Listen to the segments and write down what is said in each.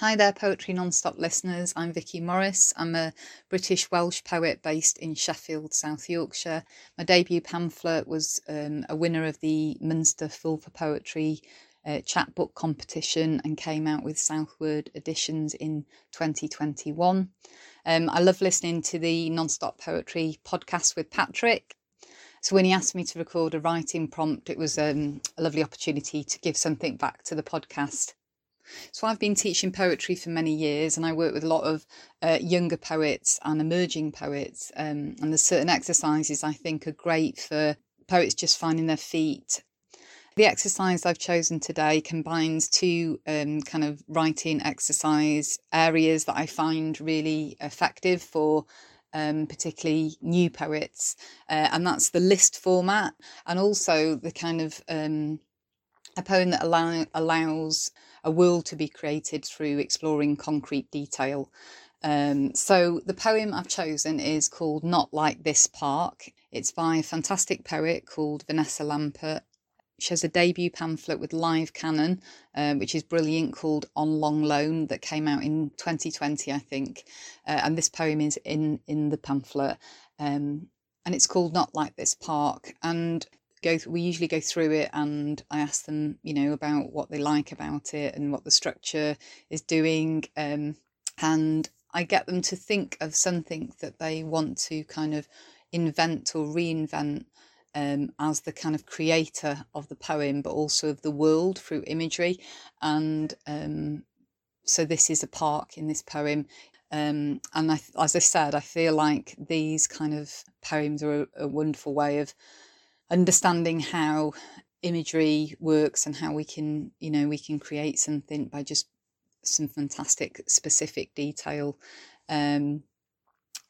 Hi there, Poetry Non-Stop listeners. I'm Vicky Morris. I'm a British Welsh poet based in Sheffield, South Yorkshire. My debut pamphlet was um, a winner of the Munster Fool for Poetry uh, chapbook competition and came out with Southword editions in 2021. Um, I love listening to the Non-Stop Poetry podcast with Patrick. So when he asked me to record a writing prompt, it was um, a lovely opportunity to give something back to the podcast. So I've been teaching poetry for many years, and I work with a lot of uh, younger poets and emerging poets. Um, and there's certain exercises I think are great for poets just finding their feet. The exercise I've chosen today combines two um, kind of writing exercise areas that I find really effective for um, particularly new poets, uh, and that's the list format and also the kind of um, a poem that allow, allows a world to be created through exploring concrete detail. Um, so the poem I've chosen is called Not Like This Park. It's by a fantastic poet called Vanessa Lampert. She has a debut pamphlet with live canon, um, which is brilliant, called On Long Loan, that came out in 2020, I think. Uh, and this poem is in in the pamphlet, um, and it's called Not Like This Park. And go we usually go through it and I ask them, you know, about what they like about it and what the structure is doing. Um, and I get them to think of something that they want to kind of invent or reinvent um, as the kind of creator of the poem, but also of the world through imagery. And um, so this is a park in this poem. Um, and I, as I said, I feel like these kind of poems are a, a wonderful way of understanding how imagery works and how we can you know we can create something by just some fantastic specific detail. Um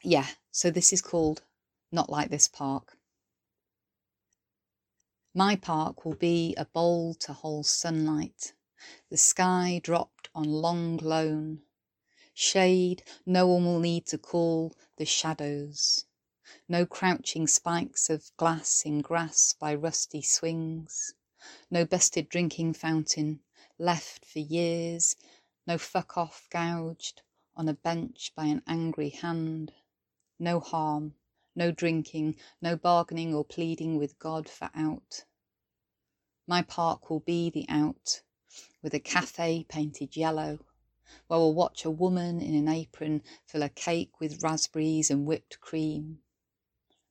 yeah so this is called not like this park. My park will be a bowl to hold sunlight. The sky dropped on long loan shade. No one will need to call the shadows no crouching spikes of glass in grass by rusty swings, no busted drinking fountain left for years, no fuck off gouged on a bench by an angry hand, no harm, no drinking, no bargaining or pleading with God for out. My park will be the out, with a cafe painted yellow, where we'll watch a woman in an apron fill a cake with raspberries and whipped cream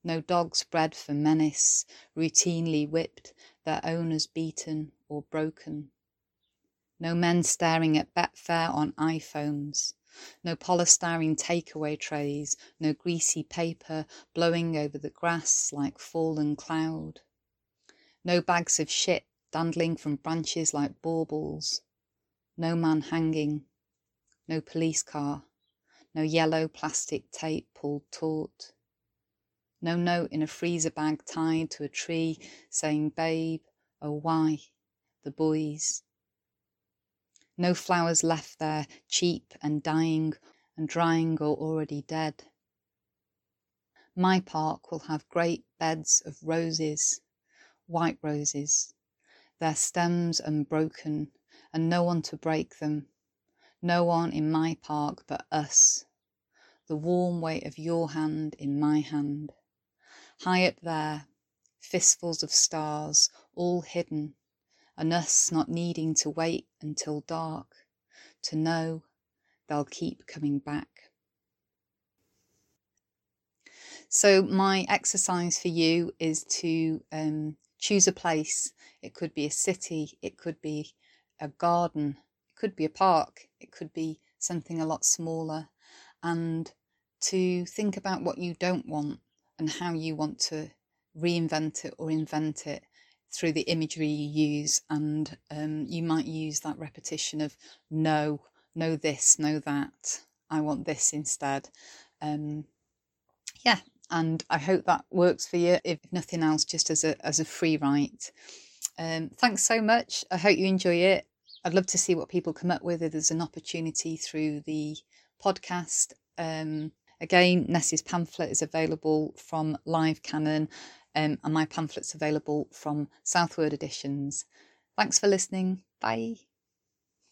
no dogs bred for menace, routinely whipped, their owners beaten or broken. No men staring at Betfair on iPhones. No polystyrene takeaway trays, no greasy paper blowing over the grass like fallen cloud. No bags of shit dandling from branches like baubles. No man hanging. No police car. No yellow plastic tape pulled taut. No note in a freezer bag tied to a tree saying, Babe, oh why? The boys. No flowers left there, cheap and dying and drying or already dead. My park will have great beds of roses, white roses, their stems unbroken, and no one to break them, no one in my park but us, the warm weight of your hand in my hand. High up there, fistfuls of stars, all hidden, and us not needing to wait until dark to know they'll keep coming back. So, my exercise for you is to um, choose a place. It could be a city, it could be a garden, it could be a park, it could be something a lot smaller, and to think about what you don't want and how you want to reinvent it or invent it through the imagery you use. And um, you might use that repetition of no, no this, no that. I want this instead. Um, yeah, and I hope that works for you. If nothing else, just as a as a free write. Um, thanks so much. I hope you enjoy it. I'd love to see what people come up with if there's an opportunity through the podcast. Um, Again, Nessie's pamphlet is available from Live Canon, um, and my pamphlet's available from Southword Editions. Thanks for listening. Bye.